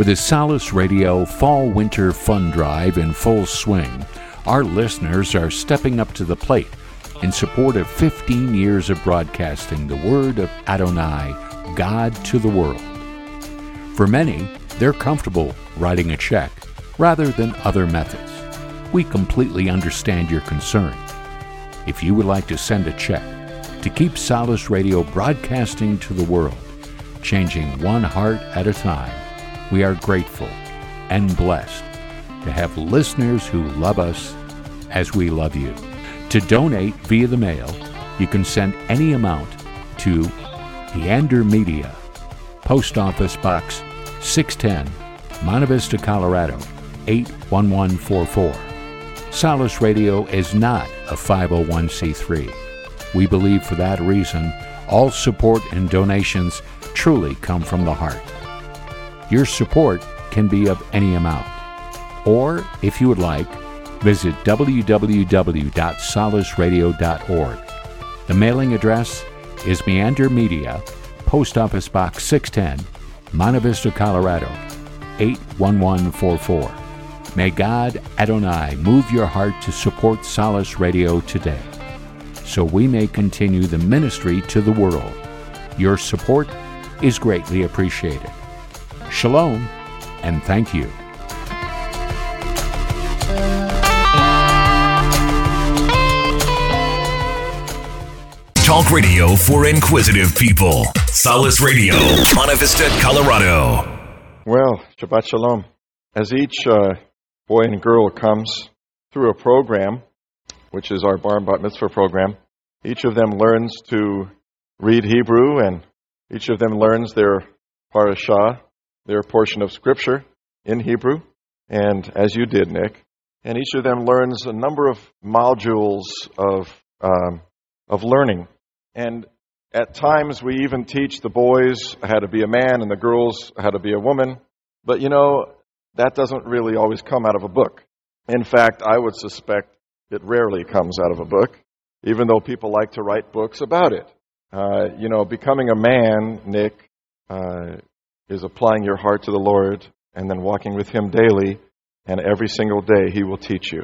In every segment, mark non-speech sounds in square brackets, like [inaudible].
With the Solace Radio Fall Winter Fun Drive in full swing, our listeners are stepping up to the plate in support of 15 years of broadcasting the Word of Adonai, God to the world. For many, they're comfortable writing a check rather than other methods. We completely understand your concern. If you would like to send a check to keep Solace Radio broadcasting to the world, changing one heart at a time, we are grateful and blessed to have listeners who love us as we love you. To donate via the mail, you can send any amount to Leander Media, Post Office Box 610, Monte Vista, Colorado 81144. Solace Radio is not a 501c3. We believe for that reason, all support and donations truly come from the heart. Your support can be of any amount. Or, if you would like, visit www.solaceradio.org. The mailing address is Meander Media, Post Office Box 610, Monte Vista, Colorado 81144. May God Adonai move your heart to support Solace Radio today so we may continue the ministry to the world. Your support is greatly appreciated. Shalom and thank you. Talk radio for inquisitive people. Solace Radio, Monte Vista, Colorado. Well, Shabbat Shalom. As each uh, boy and girl comes through a program, which is our Bar and Bat Mitzvah program, each of them learns to read Hebrew and each of them learns their parashah, their portion of Scripture in Hebrew, and as you did, Nick. And each of them learns a number of modules of, um, of learning. And at times we even teach the boys how to be a man and the girls how to be a woman. But you know, that doesn't really always come out of a book. In fact, I would suspect it rarely comes out of a book, even though people like to write books about it. Uh, you know, becoming a man, Nick, uh, is applying your heart to the Lord and then walking with Him daily, and every single day He will teach you.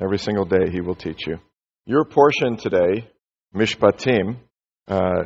Every single day He will teach you. Your portion today, Mishpatim, uh,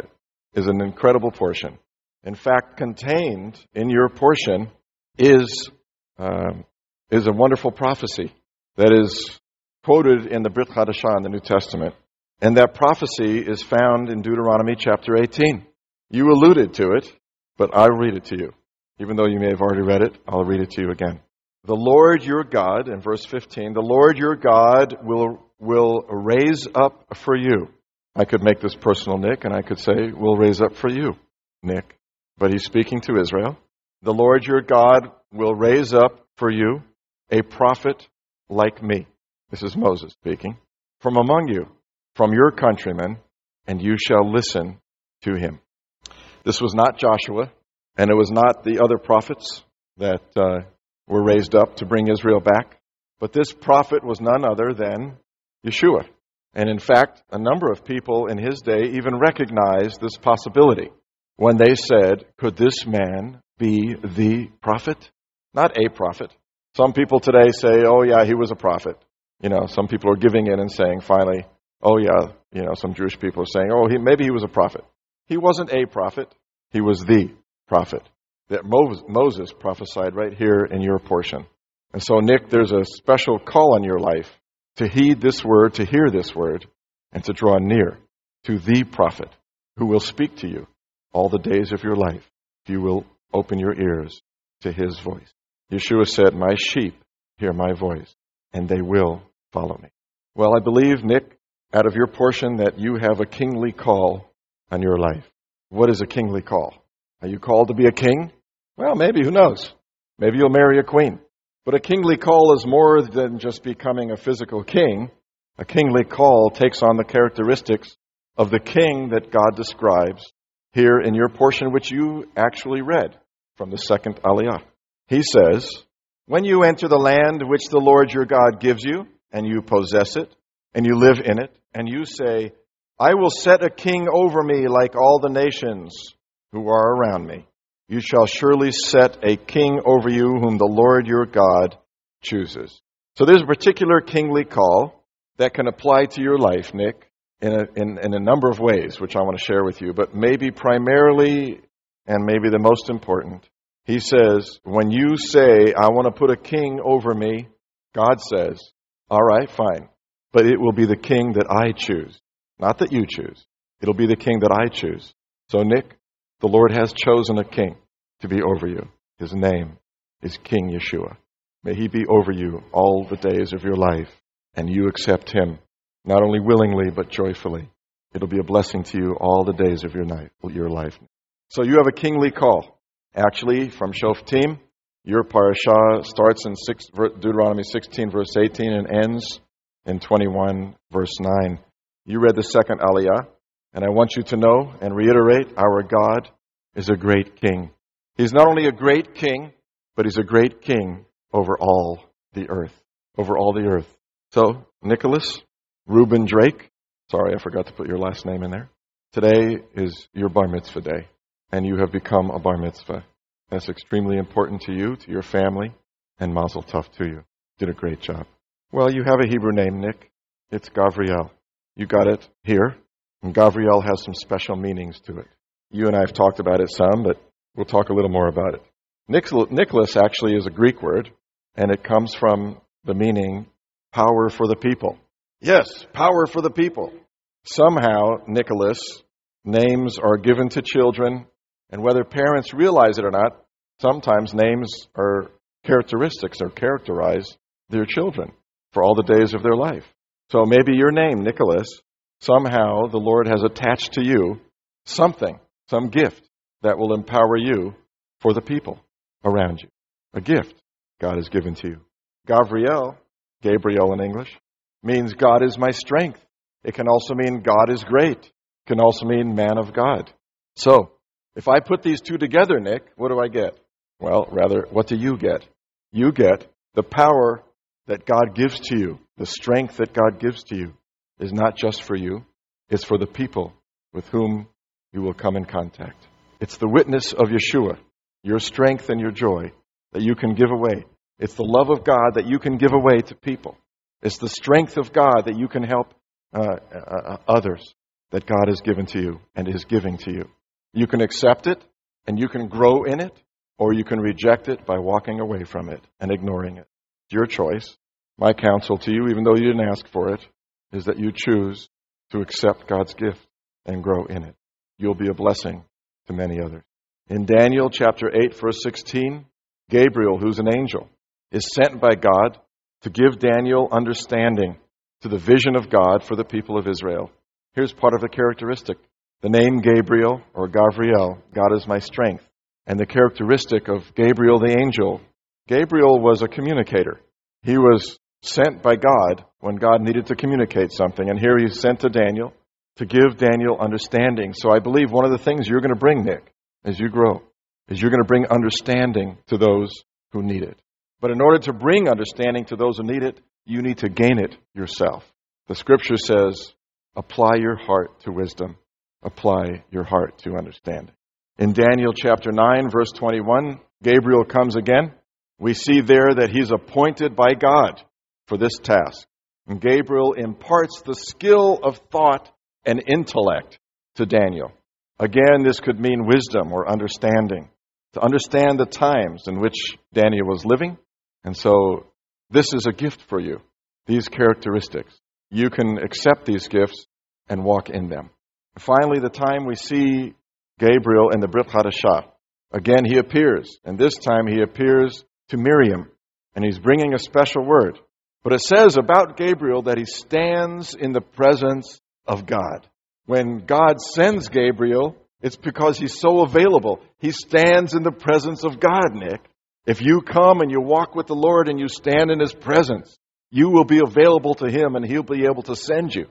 is an incredible portion. In fact, contained in your portion is, um, is a wonderful prophecy that is quoted in the Brit Hadashah in the New Testament. And that prophecy is found in Deuteronomy chapter 18. You alluded to it, but I'll read it to you. Even though you may have already read it, I'll read it to you again. The Lord your God, in verse 15, the Lord your God will, will raise up for you. I could make this personal, Nick, and I could say, we'll raise up for you, Nick. But he's speaking to Israel. The Lord your God will raise up for you a prophet like me. This is Moses speaking. From among you, from your countrymen, and you shall listen to him. This was not Joshua, and it was not the other prophets that uh, were raised up to bring Israel back, but this prophet was none other than Yeshua. And in fact, a number of people in his day even recognized this possibility when they said, Could this man be the prophet? Not a prophet. Some people today say, Oh, yeah, he was a prophet. You know, some people are giving in and saying, finally, Oh, yeah, you know, some Jewish people are saying, Oh, he, maybe he was a prophet. He wasn't a prophet, he was the prophet that Moses prophesied right here in your portion. And so, Nick, there's a special call on your life to heed this word, to hear this word, and to draw near to the prophet who will speak to you all the days of your life if you will open your ears to his voice. Yeshua said, My sheep hear my voice, and they will follow me. Well, I believe, Nick, out of your portion, that you have a kingly call on your life. What is a kingly call? Are you called to be a king? Well, maybe, who knows? Maybe you'll marry a queen. But a kingly call is more than just becoming a physical king. A kingly call takes on the characteristics of the king that God describes here in your portion, which you actually read from the second Aliyah. He says, When you enter the land which the Lord your God gives you, and you possess it, and you live in it, and you say, I will set a king over me like all the nations who are around me. You shall surely set a king over you whom the Lord your God chooses. So there's a particular kingly call that can apply to your life, Nick, in a, in, in a number of ways, which I want to share with you, but maybe primarily and maybe the most important. He says, when you say, I want to put a king over me, God says, all right, fine, but it will be the king that I choose. Not that you choose. It'll be the king that I choose. So, Nick, the Lord has chosen a king to be over you. His name is King Yeshua. May he be over you all the days of your life, and you accept him, not only willingly, but joyfully. It'll be a blessing to you all the days of your, night, your life. So you have a kingly call. Actually, from Shoftim, your parasha starts in six, Deuteronomy 16, verse 18, and ends in 21, verse 9. You read the second aliyah, and I want you to know and reiterate our God is a great king. He's not only a great king, but he's a great king over all the earth. Over all the earth. So, Nicholas, Reuben Drake, sorry, I forgot to put your last name in there. Today is your bar mitzvah day, and you have become a bar mitzvah. That's extremely important to you, to your family, and mazel tov to you. Did a great job. Well, you have a Hebrew name, Nick. It's Gavriel. You got it here, and Gavriel has some special meanings to it. You and I have talked about it some, but we'll talk a little more about it. Nicholas actually is a Greek word, and it comes from the meaning power for the people. Yes, power for the people. Somehow, Nicholas, names are given to children, and whether parents realize it or not, sometimes names are characteristics or characterize their children for all the days of their life. So maybe your name, Nicholas, somehow the Lord has attached to you something, some gift that will empower you for the people around you. A gift God has given to you. Gavriel, Gabriel in English, means God is my strength. It can also mean God is great. It can also mean man of God. So, if I put these two together, Nick, what do I get? Well, rather, what do you get? You get the power that God gives to you, the strength that God gives to you is not just for you, it's for the people with whom you will come in contact. It's the witness of Yeshua, your strength and your joy that you can give away. It's the love of God that you can give away to people. It's the strength of God that you can help uh, uh, uh, others that God has given to you and is giving to you. You can accept it and you can grow in it, or you can reject it by walking away from it and ignoring it. It's your choice. My counsel to you, even though you didn't ask for it, is that you choose to accept God's gift and grow in it. You'll be a blessing to many others. In Daniel chapter 8, verse 16, Gabriel, who's an angel, is sent by God to give Daniel understanding to the vision of God for the people of Israel. Here's part of the characteristic. The name Gabriel or Gavriel, God is my strength. And the characteristic of Gabriel the angel, Gabriel was a communicator. He was sent by God when God needed to communicate something. And here he's sent to Daniel to give Daniel understanding. So I believe one of the things you're going to bring, Nick, as you grow, is you're going to bring understanding to those who need it. But in order to bring understanding to those who need it, you need to gain it yourself. The scripture says, apply your heart to wisdom, apply your heart to understanding. In Daniel chapter 9, verse 21, Gabriel comes again. We see there that he's appointed by God for this task. And Gabriel imparts the skill of thought and intellect to Daniel. Again, this could mean wisdom or understanding, to understand the times in which Daniel was living. And so, this is a gift for you, these characteristics. You can accept these gifts and walk in them. Finally, the time we see Gabriel in the Brit Hadashah. Again, he appears, and this time he appears to Miriam, and he's bringing a special word. But it says about Gabriel that he stands in the presence of God. When God sends Gabriel, it's because he's so available. He stands in the presence of God, Nick. If you come and you walk with the Lord and you stand in his presence, you will be available to him and he'll be able to send you.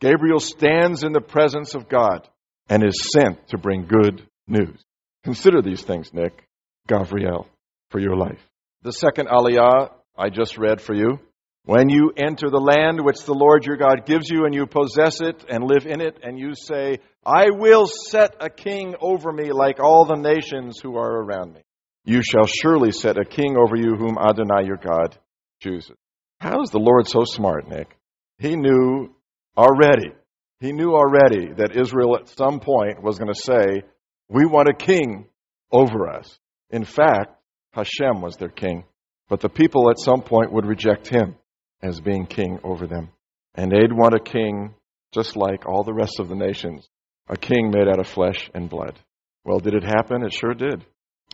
Gabriel stands in the presence of God and is sent to bring good news. Consider these things, Nick, Gavriel, for your life. The second aliyah I just read for you When you enter the land which the Lord your God gives you, and you possess it and live in it, and you say, I will set a king over me like all the nations who are around me. You shall surely set a king over you whom Adonai your God chooses. How is the Lord so smart, Nick? He knew already, he knew already that Israel at some point was going to say, We want a king over us. In fact, Hashem was their king. But the people at some point would reject him as being king over them. And they'd want a king just like all the rest of the nations, a king made out of flesh and blood. Well, did it happen? It sure did.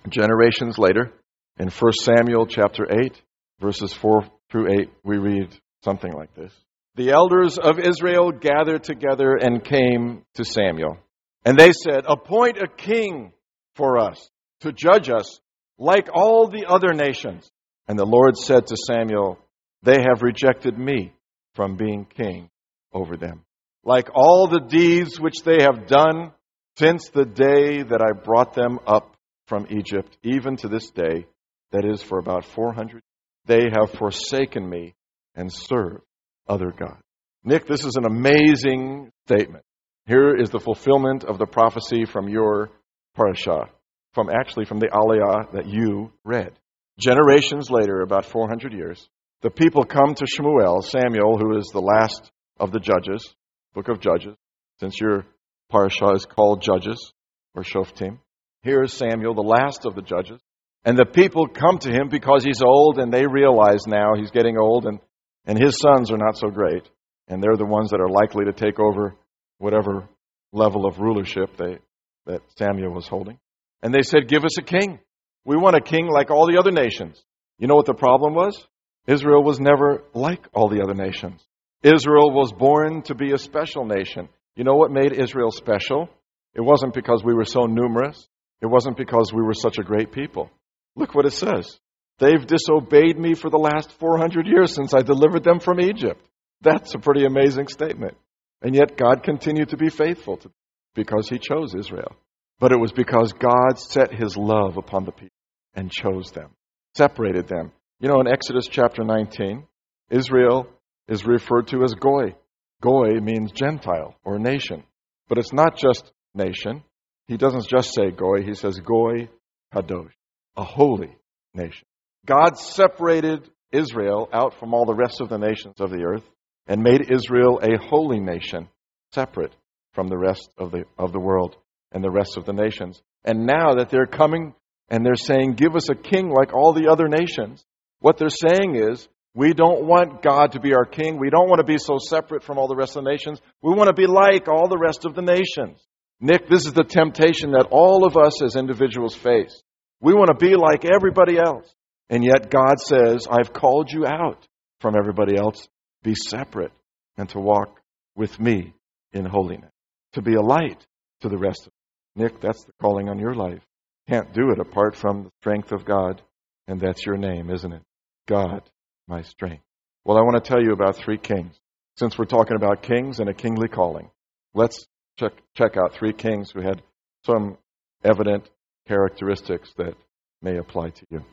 Generations later, in 1 Samuel chapter 8, verses 4 through 8, we read something like this. The elders of Israel gathered together and came to Samuel. And they said, Appoint a king for us to judge us like all the other nations. And the Lord said to Samuel, they have rejected me from being king over them. Like all the deeds which they have done since the day that I brought them up from Egypt, even to this day, that is for about 400, they have forsaken me and served other gods. Nick, this is an amazing statement. Here is the fulfillment of the prophecy from your parashah, from actually from the aliyah that you read. Generations later, about 400 years, the people come to Shmuel, Samuel, who is the last of the judges, book of Judges, since your parashah is called Judges or Shoftim. Here is Samuel, the last of the judges. And the people come to him because he's old and they realize now he's getting old and, and his sons are not so great. And they're the ones that are likely to take over whatever level of rulership they, that Samuel was holding. And they said, Give us a king. We want a king like all the other nations. You know what the problem was? Israel was never like all the other nations. Israel was born to be a special nation. You know what made Israel special? It wasn't because we were so numerous. It wasn't because we were such a great people. Look what it says. They've disobeyed me for the last 400 years since I delivered them from Egypt. That's a pretty amazing statement. And yet God continued to be faithful to them because he chose Israel. But it was because God set his love upon the people and chose them, separated them, you know, in Exodus chapter 19, Israel is referred to as Goy. Goy means Gentile or nation. But it's not just nation. He doesn't just say Goy, he says Goy Kadosh, a holy nation. God separated Israel out from all the rest of the nations of the earth and made Israel a holy nation, separate from the rest of the, of the world and the rest of the nations. And now that they're coming and they're saying, Give us a king like all the other nations, what they're saying is, we don't want God to be our king. We don't want to be so separate from all the rest of the nations. We want to be like all the rest of the nations. Nick, this is the temptation that all of us as individuals face. We want to be like everybody else. And yet God says, I've called you out from everybody else. Be separate and to walk with me in holiness. To be a light to the rest of them. Nick, that's the calling on your life. Can't do it apart from the strength of God. And that's your name, isn't it? God, my strength. Well, I want to tell you about three kings. Since we're talking about kings and a kingly calling, let's check, check out three kings who had some evident characteristics that may apply to you.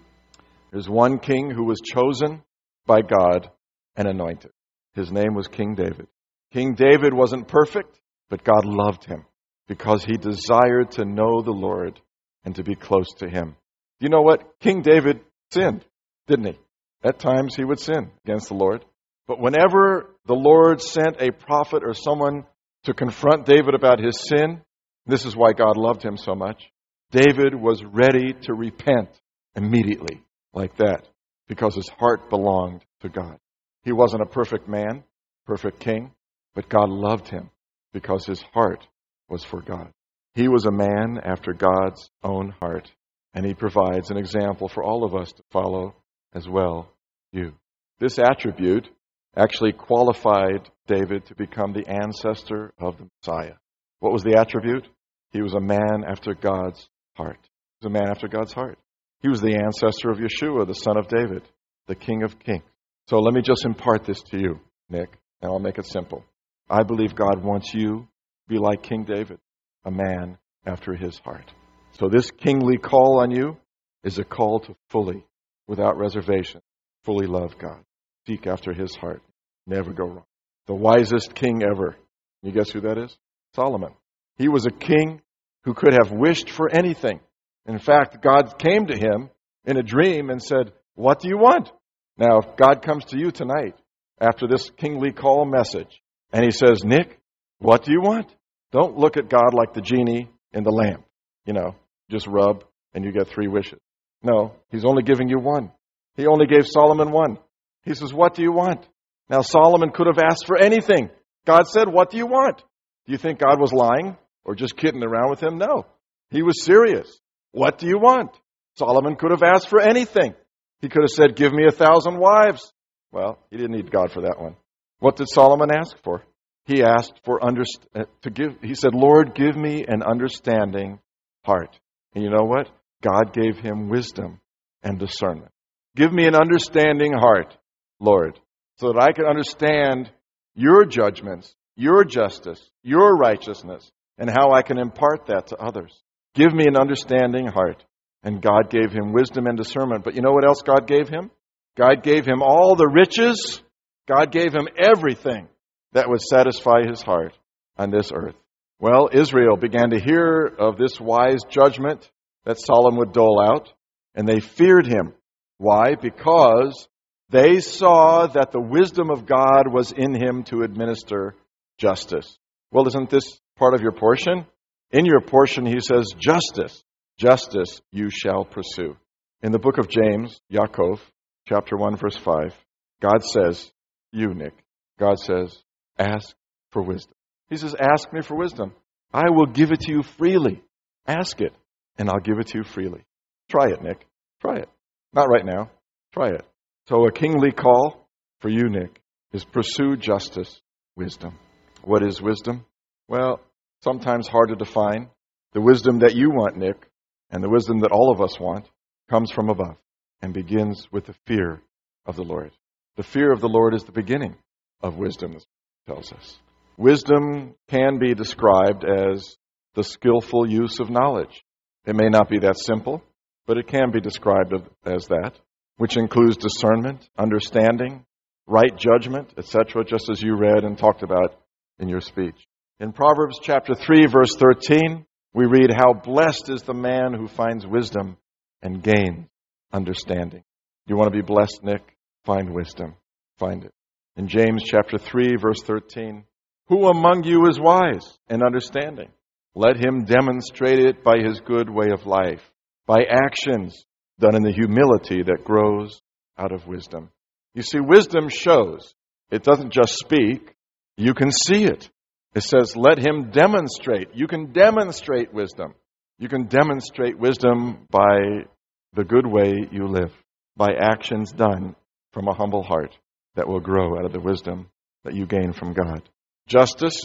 There's one king who was chosen by God and anointed. His name was King David. King David wasn't perfect, but God loved him because he desired to know the Lord and to be close to him. You know what? King David sinned, didn't he? At times he would sin against the Lord. But whenever the Lord sent a prophet or someone to confront David about his sin, this is why God loved him so much. David was ready to repent immediately, like that, because his heart belonged to God. He wasn't a perfect man, perfect king, but God loved him because his heart was for God. He was a man after God's own heart, and he provides an example for all of us to follow as well you. This attribute actually qualified David to become the ancestor of the Messiah. What was the attribute? He was a man after God's heart. He was a man after God's heart. He was the ancestor of Yeshua, the son of David, the King of Kings. So let me just impart this to you, Nick, and I'll make it simple. I believe God wants you to be like King David, a man after his heart. So this kingly call on you is a call to fully without reservation, fully love God. seek after his heart. Never go wrong. The wisest king ever. You guess who that is? Solomon. He was a king who could have wished for anything. In fact, God came to him in a dream and said, What do you want? Now, if God comes to you tonight after this kingly call message and he says, Nick, what do you want? Don't look at God like the genie in the lamp. You know, just rub and you get three wishes. No, he's only giving you one. He only gave Solomon one. He says, What do you want? Now, Solomon could have asked for anything. God said, What do you want? Do you think God was lying or just kidding around with him? No. He was serious. What do you want? Solomon could have asked for anything. He could have said, Give me a thousand wives. Well, he didn't need God for that one. What did Solomon ask for? He asked for underst- uh, to give. He said, "Lord, give me an understanding heart." And you know what? God gave him wisdom and discernment. Give me an understanding heart, Lord, so that I can understand your judgments, your justice, your righteousness, and how I can impart that to others. Give me an understanding heart. And God gave him wisdom and discernment. But you know what else God gave him? God gave him all the riches. God gave him everything that would satisfy his heart on this earth. Well, Israel began to hear of this wise judgment that Solomon would dole out, and they feared him. Why? Because they saw that the wisdom of God was in him to administer justice. Well, isn't this part of your portion? In your portion, he says, justice, justice you shall pursue. In the book of James, Yaakov, chapter 1, verse 5, God says, you, Nick, God says, ask for wisdom. He says, ask me for wisdom. I will give it to you freely. Ask it, and I'll give it to you freely. Try it, Nick. Try it. Not right now. Try it. So a kingly call for you, Nick, is pursue justice, wisdom. What is wisdom? Well, sometimes hard to define. The wisdom that you want, Nick, and the wisdom that all of us want, comes from above and begins with the fear of the Lord. The fear of the Lord is the beginning of wisdom, this tells us. Wisdom can be described as the skillful use of knowledge. It may not be that simple, but it can be described as that which includes discernment, understanding, right judgment, etc., just as you read and talked about in your speech. In Proverbs chapter 3, verse 13, we read, How blessed is the man who finds wisdom and gains understanding. You want to be blessed, Nick? Find wisdom. Find it. In James chapter 3, verse 13, Who among you is wise and understanding? Let him demonstrate it by his good way of life, by actions done in the humility that grows out of wisdom. You see, wisdom shows. It doesn't just speak, you can see it. It says, let him demonstrate. You can demonstrate wisdom. You can demonstrate wisdom by the good way you live, by actions done from a humble heart that will grow out of the wisdom that you gain from God. Justice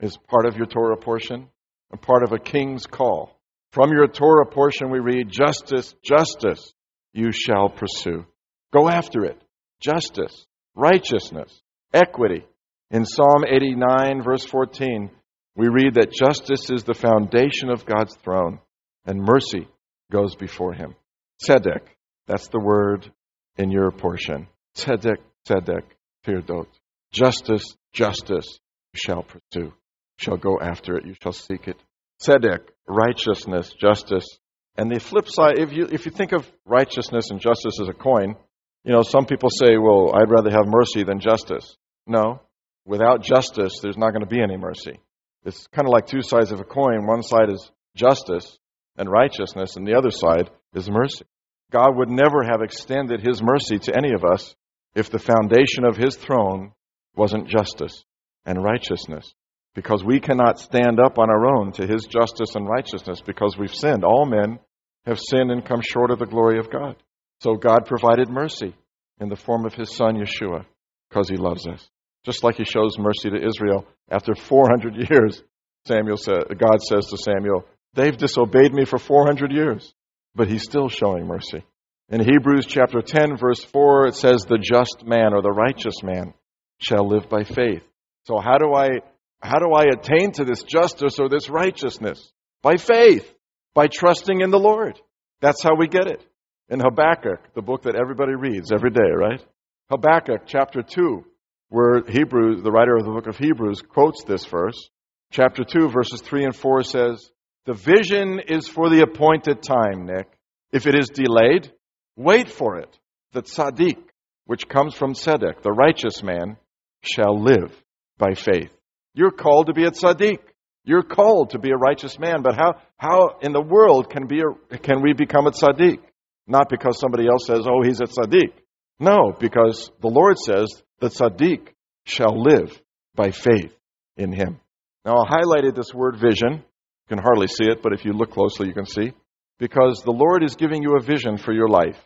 is part of your Torah portion, a part of a king's call. From your Torah portion, we read, Justice, justice you shall pursue. Go after it. Justice, righteousness, equity. In Psalm 89, verse 14, we read that justice is the foundation of God's throne, and mercy goes before him. Tzedek, that's the word in your portion. Tzedek, tzedek, tirdof. Justice, justice, you shall pursue. You shall go after it. You shall seek it tzedek, righteousness, justice. And the flip side, if you, if you think of righteousness and justice as a coin, you know, some people say, well, I'd rather have mercy than justice. No. Without justice, there's not going to be any mercy. It's kind of like two sides of a coin. One side is justice and righteousness, and the other side is mercy. God would never have extended his mercy to any of us if the foundation of his throne wasn't justice and righteousness because we cannot stand up on our own to his justice and righteousness because we've sinned. All men have sinned and come short of the glory of God. So God provided mercy in the form of his son Yeshua because he loves us. Just like he shows mercy to Israel after 400 [laughs] years, Samuel said, God says to Samuel, they've disobeyed me for 400 years, but he's still showing mercy. In Hebrews chapter 10 verse 4 it says the just man or the righteous man shall live by faith. So how do I how do I attain to this justice or this righteousness? By faith, by trusting in the Lord. That's how we get it. In Habakkuk, the book that everybody reads every day, right? Habakkuk chapter 2, where Hebrews, the writer of the book of Hebrews, quotes this verse. Chapter 2, verses 3 and 4 says, The vision is for the appointed time, Nick. If it is delayed, wait for it. The tzaddik, which comes from Tzedek, the righteous man, shall live by faith. You're called to be a tzaddik. You're called to be a righteous man, but how, how in the world can, be a, can we become a tzaddik? Not because somebody else says, oh, he's a tzaddik. No, because the Lord says the tzaddik shall live by faith in him. Now, I highlighted this word vision. You can hardly see it, but if you look closely, you can see. Because the Lord is giving you a vision for your life.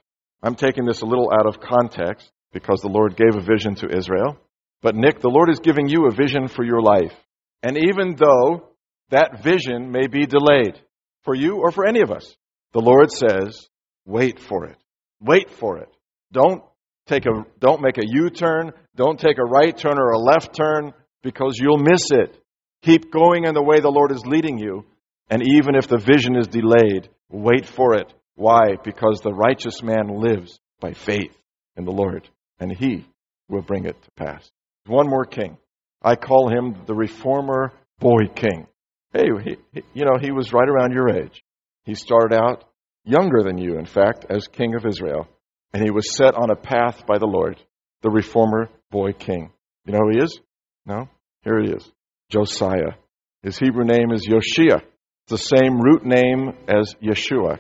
I'm taking this a little out of context because the Lord gave a vision to Israel. But Nick, the Lord is giving you a vision for your life. And even though that vision may be delayed for you or for any of us, the Lord says, wait for it. Wait for it. Don't take a, don't make a U-turn. Don't take a right turn or a left turn because you'll miss it. Keep going in the way the Lord is leading you. And even if the vision is delayed, wait for it. Why? Because the righteous man lives by faith in the Lord, and he will bring it to pass. One more king. I call him the reformer boy king. Hey, he, you know, he was right around your age. He started out younger than you, in fact, as king of Israel. And he was set on a path by the Lord, the reformer boy king. You know who he is? No? Here he is Josiah. His Hebrew name is Yoshia. It's the same root name as Yeshua,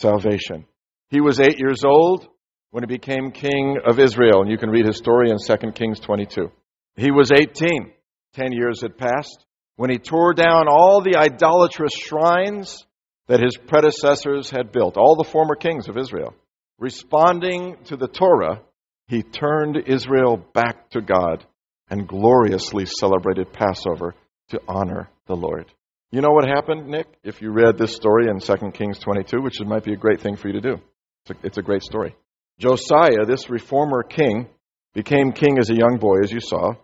salvation. He was eight years old when he became king of Israel, and you can read his story in 2 Kings 22. He was 18. Ten years had passed when he tore down all the idolatrous shrines that his predecessors had built, all the former kings of Israel. Responding to the Torah, he turned Israel back to God and gloriously celebrated Passover to honor the Lord. You know what happened, Nick, if you read this story in 2 Kings 22, which might be a great thing for you to do? It's a, it's a great story. Josiah, this reformer king, became king as a young boy, as you saw.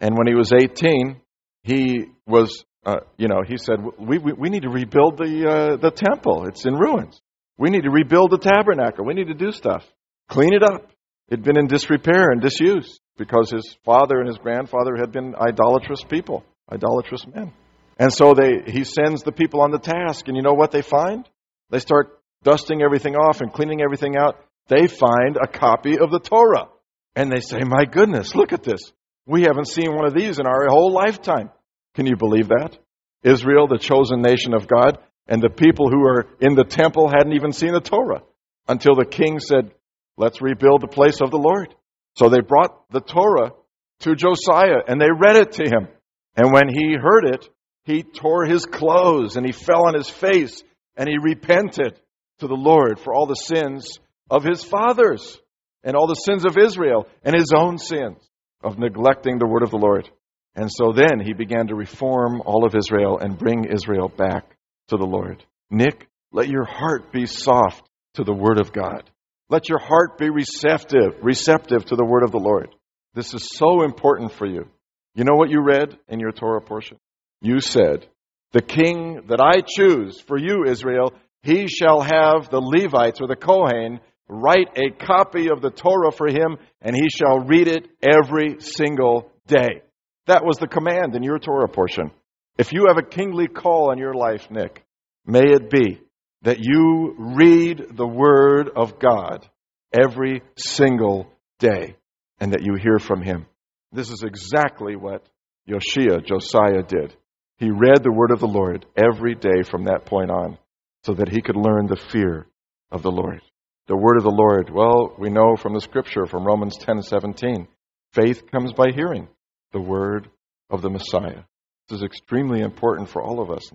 And when he was 18, he was, uh, you know, he said, we, we, we need to rebuild the, uh, the temple. It's in ruins. We need to rebuild the tabernacle. We need to do stuff. Clean it up. It'd been in disrepair and disuse because his father and his grandfather had been idolatrous people, idolatrous men. And so they, he sends the people on the task, and you know what they find? They start dusting everything off and cleaning everything out. They find a copy of the Torah. And they say, My goodness, look at this. We haven't seen one of these in our whole lifetime. Can you believe that? Israel, the chosen nation of God, and the people who are in the temple hadn't even seen the Torah until the king said, Let's rebuild the place of the Lord. So they brought the Torah to Josiah and they read it to him. And when he heard it, he tore his clothes and he fell on his face and he repented to the Lord for all the sins of his fathers and all the sins of Israel and his own sins of neglecting the word of the Lord. And so then he began to reform all of Israel and bring Israel back to the Lord. Nick, let your heart be soft to the word of God. Let your heart be receptive, receptive to the word of the Lord. This is so important for you. You know what you read in your Torah portion? You said, The king that I choose for you, Israel, he shall have the Levites or the Kohen write a copy of the Torah for him, and he shall read it every single day. That was the command in your Torah portion. If you have a kingly call in your life, Nick, may it be that you read the Word of God every single day and that you hear from Him. This is exactly what Yoshia, Josiah, did. He read the Word of the Lord every day from that point on so that he could learn the fear of the Lord. The Word of the Lord, well, we know from the Scripture, from Romans 10 17, faith comes by hearing the Word of the Messiah. This is extremely important for all of us.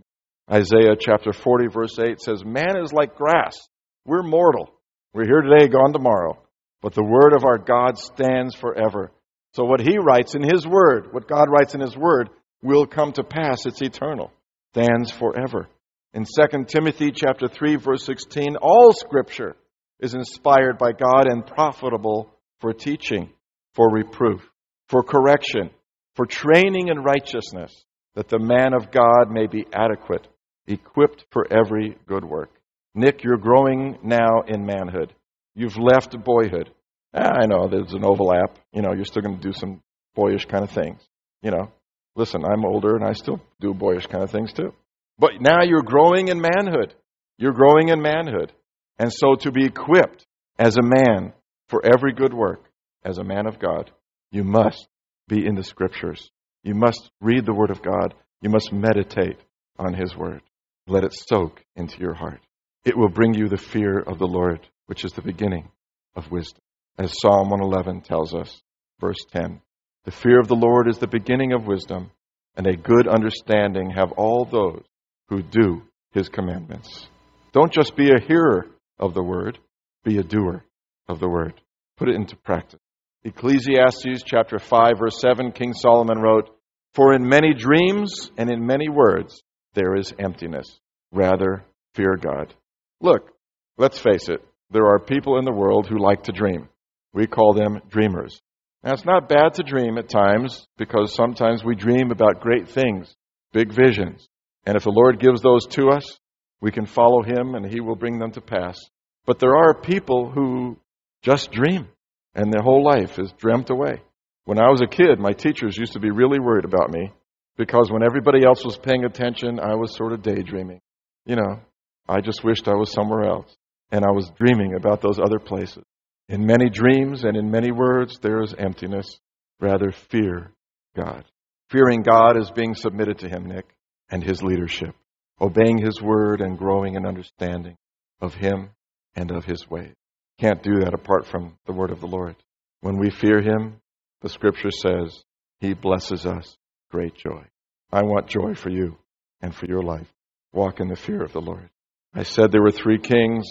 Isaiah chapter 40, verse 8 says, Man is like grass. We're mortal. We're here today, gone tomorrow. But the word of our God stands forever. So what he writes in his word, what God writes in his word, will come to pass. It's eternal. Stands forever. In 2 Timothy chapter 3, verse 16, all scripture is inspired by God and profitable for teaching, for reproof, for correction, for training in righteousness, that the man of God may be adequate equipped for every good work. Nick, you're growing now in manhood. You've left boyhood. Ah, I know there's an overlap. You know, you're still going to do some boyish kind of things. You know, listen, I'm older and I still do boyish kind of things too. But now you're growing in manhood. You're growing in manhood. And so to be equipped as a man for every good work, as a man of God, you must be in the scriptures. You must read the Word of God. You must meditate on His Word. Let it soak into your heart. It will bring you the fear of the Lord, which is the beginning of wisdom. As Psalm 111 tells us, verse 10 The fear of the Lord is the beginning of wisdom, and a good understanding have all those who do His commandments. Don't just be a hearer of the Word, be a doer of the Word. Put it into practice. Ecclesiastes chapter 5 verse 7 King Solomon wrote, "For in many dreams and in many words there is emptiness. Rather fear God." Look, let's face it, there are people in the world who like to dream. We call them dreamers. Now, it's not bad to dream at times because sometimes we dream about great things, big visions. And if the Lord gives those to us, we can follow Him and He will bring them to pass. But there are people who just dream and their whole life is dreamt away. When I was a kid, my teachers used to be really worried about me because when everybody else was paying attention, I was sort of daydreaming. You know, I just wished I was somewhere else. And I was dreaming about those other places. In many dreams and in many words, there is emptiness. Rather, fear God. Fearing God is being submitted to Him, Nick, and His leadership, obeying His word and growing in understanding of Him and of His ways. Can't do that apart from the word of the Lord. When we fear Him, the scripture says, He blesses us great joy. I want joy for you and for your life. Walk in the fear of the Lord. I said there were three kings,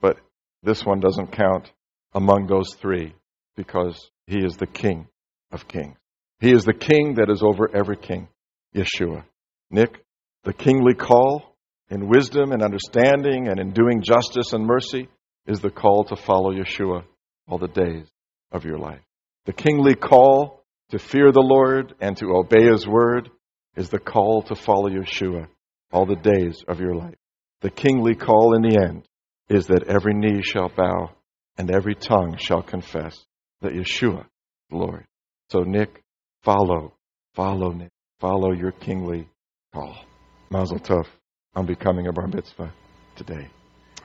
but this one doesn't count among those three because he is the king of kings. He is the king that is over every king, Yeshua. Nick, the kingly call in wisdom and understanding and in doing justice and mercy is the call to follow Yeshua all the days of your life. The kingly call to fear the Lord and to obey his word is the call to follow Yeshua all the days of your life. The kingly call in the end is that every knee shall bow and every tongue shall confess that Yeshua is Lord. So, Nick, follow, follow, Nick, follow your kingly call. Mazel tov on becoming a bar mitzvah today.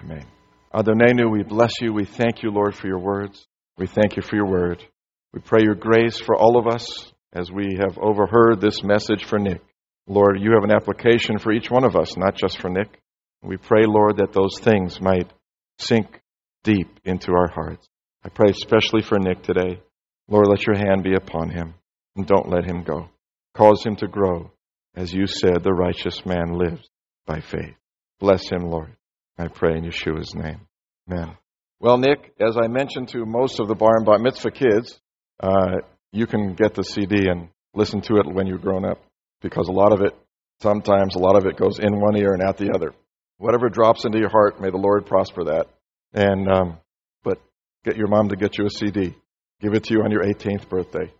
Amen. Adonenu, we bless you. We thank you, Lord, for your words. We thank you for your word. We pray your grace for all of us as we have overheard this message for Nick. Lord, you have an application for each one of us, not just for Nick. We pray, Lord, that those things might sink deep into our hearts. I pray especially for Nick today. Lord, let your hand be upon him and don't let him go. Cause him to grow. As you said, the righteous man lives by faith. Bless him, Lord. I pray in Yeshua's name. Amen. Well, Nick, as I mentioned to most of the Bar and Bat Mitzvah kids, uh, you can get the CD and listen to it when you're grown up because a lot of it, sometimes a lot of it goes in one ear and out the other. Whatever drops into your heart, may the Lord prosper that. And um, but get your mom to get you a CD. Give it to you on your 18th birthday.